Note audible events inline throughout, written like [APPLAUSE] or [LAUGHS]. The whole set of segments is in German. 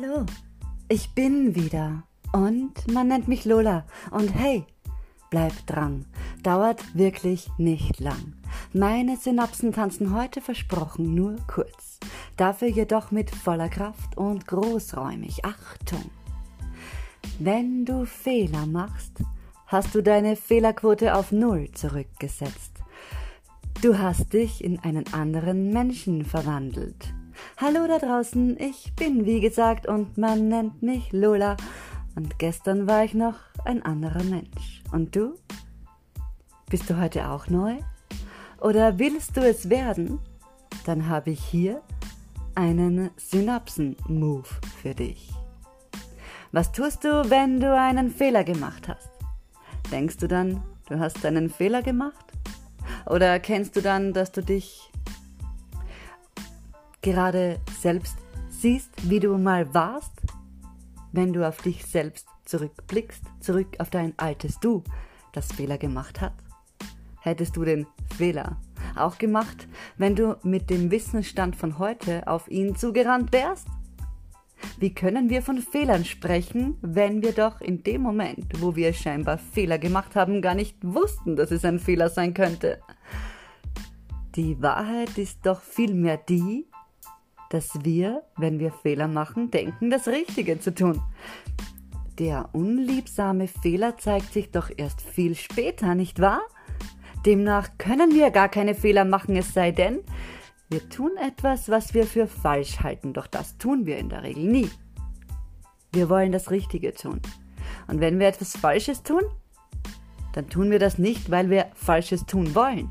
Hallo, ich bin wieder und man nennt mich Lola. Und hey, bleib dran, dauert wirklich nicht lang. Meine Synapsen tanzen heute versprochen nur kurz, dafür jedoch mit voller Kraft und großräumig. Achtung! Wenn du Fehler machst, hast du deine Fehlerquote auf Null zurückgesetzt. Du hast dich in einen anderen Menschen verwandelt. Hallo da draußen, ich bin wie gesagt und man nennt mich Lola. Und gestern war ich noch ein anderer Mensch. Und du? Bist du heute auch neu? Oder willst du es werden? Dann habe ich hier einen Synapsen-Move für dich. Was tust du, wenn du einen Fehler gemacht hast? Denkst du dann, du hast einen Fehler gemacht? Oder erkennst du dann, dass du dich gerade selbst siehst, wie du mal warst, wenn du auf dich selbst zurückblickst, zurück auf dein altes Du, das Fehler gemacht hat? Hättest du den Fehler auch gemacht, wenn du mit dem Wissensstand von heute auf ihn zugerannt wärst? Wie können wir von Fehlern sprechen, wenn wir doch in dem Moment, wo wir scheinbar Fehler gemacht haben, gar nicht wussten, dass es ein Fehler sein könnte? Die Wahrheit ist doch vielmehr die, dass wir, wenn wir Fehler machen, denken, das Richtige zu tun. Der unliebsame Fehler zeigt sich doch erst viel später, nicht wahr? Demnach können wir gar keine Fehler machen, es sei denn, wir tun etwas, was wir für falsch halten, doch das tun wir in der Regel nie. Wir wollen das Richtige tun. Und wenn wir etwas Falsches tun, dann tun wir das nicht, weil wir Falsches tun wollen.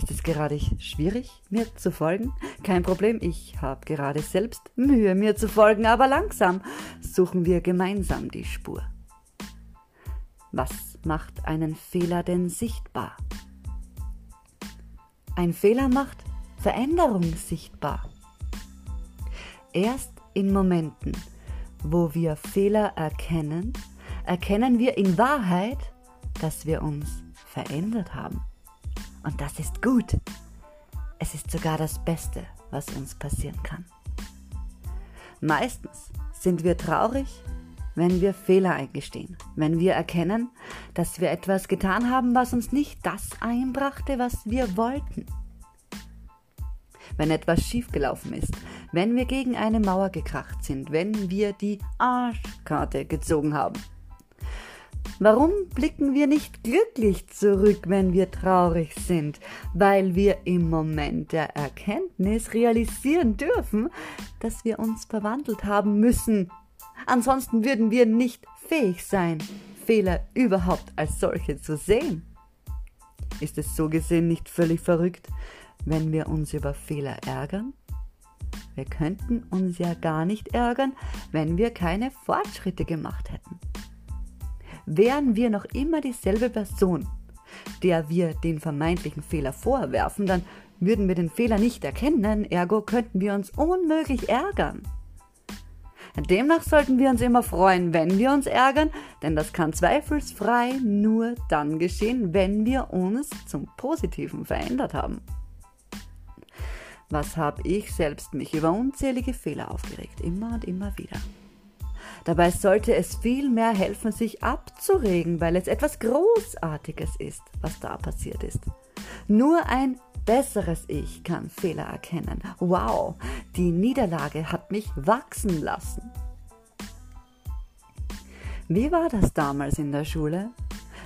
Ist es gerade schwierig, mir zu folgen? Kein Problem, ich habe gerade selbst Mühe, mir zu folgen, aber langsam suchen wir gemeinsam die Spur. Was macht einen Fehler denn sichtbar? Ein Fehler macht Veränderung sichtbar. Erst in Momenten, wo wir Fehler erkennen, erkennen wir in Wahrheit, dass wir uns verändert haben. Und das ist gut. Es ist sogar das Beste, was uns passieren kann. Meistens sind wir traurig, wenn wir Fehler eingestehen, wenn wir erkennen, dass wir etwas getan haben, was uns nicht das einbrachte, was wir wollten. Wenn etwas schiefgelaufen ist, wenn wir gegen eine Mauer gekracht sind, wenn wir die Arschkarte gezogen haben, Warum blicken wir nicht glücklich zurück, wenn wir traurig sind? Weil wir im Moment der Erkenntnis realisieren dürfen, dass wir uns verwandelt haben müssen. Ansonsten würden wir nicht fähig sein, Fehler überhaupt als solche zu sehen. Ist es so gesehen nicht völlig verrückt, wenn wir uns über Fehler ärgern? Wir könnten uns ja gar nicht ärgern, wenn wir keine Fortschritte gemacht hätten wären wir noch immer dieselbe Person, der wir den vermeintlichen Fehler vorwerfen, dann würden wir den Fehler nicht erkennen, ergo könnten wir uns unmöglich ärgern. Demnach sollten wir uns immer freuen, wenn wir uns ärgern, denn das kann zweifelsfrei nur dann geschehen, wenn wir uns zum Positiven verändert haben. Was habe ich selbst mich über unzählige Fehler aufgeregt, immer und immer wieder. Dabei sollte es viel mehr helfen, sich abzuregen, weil es etwas Großartiges ist, was da passiert ist. Nur ein besseres Ich kann Fehler erkennen. Wow, die Niederlage hat mich wachsen lassen. Wie war das damals in der Schule?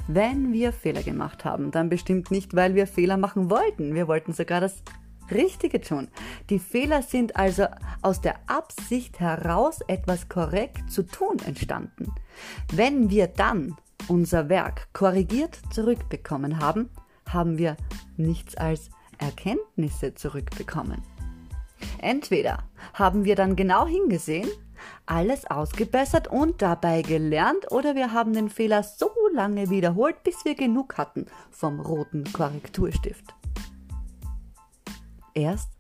Wenn wir Fehler gemacht haben, dann bestimmt nicht, weil wir Fehler machen wollten. Wir wollten sogar das Richtige tun. Die Fehler sind also aus der Absicht heraus, etwas korrekt zu tun entstanden. Wenn wir dann unser Werk korrigiert zurückbekommen haben, haben wir nichts als Erkenntnisse zurückbekommen. Entweder haben wir dann genau hingesehen, alles ausgebessert und dabei gelernt, oder wir haben den Fehler so lange wiederholt, bis wir genug hatten vom roten Korrekturstift. Erst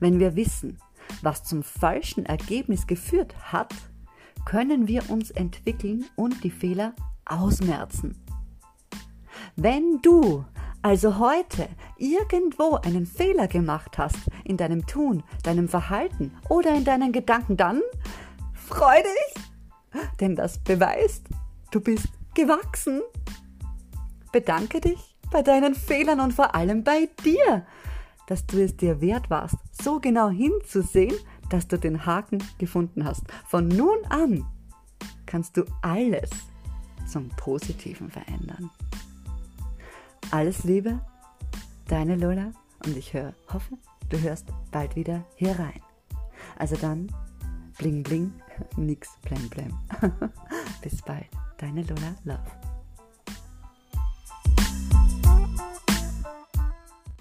wenn wir wissen, was zum falschen Ergebnis geführt hat, können wir uns entwickeln und die Fehler ausmerzen. Wenn du also heute irgendwo einen Fehler gemacht hast in deinem Tun, deinem Verhalten oder in deinen Gedanken, dann freu dich, denn das beweist, du bist gewachsen. Bedanke dich bei deinen Fehlern und vor allem bei dir, dass du es dir wert warst, so genau hinzusehen, dass du den Haken gefunden hast. Von nun an kannst du alles zum Positiven verändern. Alles Liebe, deine Lola und ich hör, hoffe, du hörst bald wieder hier rein. Also dann, bling bling, [LAUGHS] nix blem blem. [LAUGHS] Bis bald, deine Lola Love.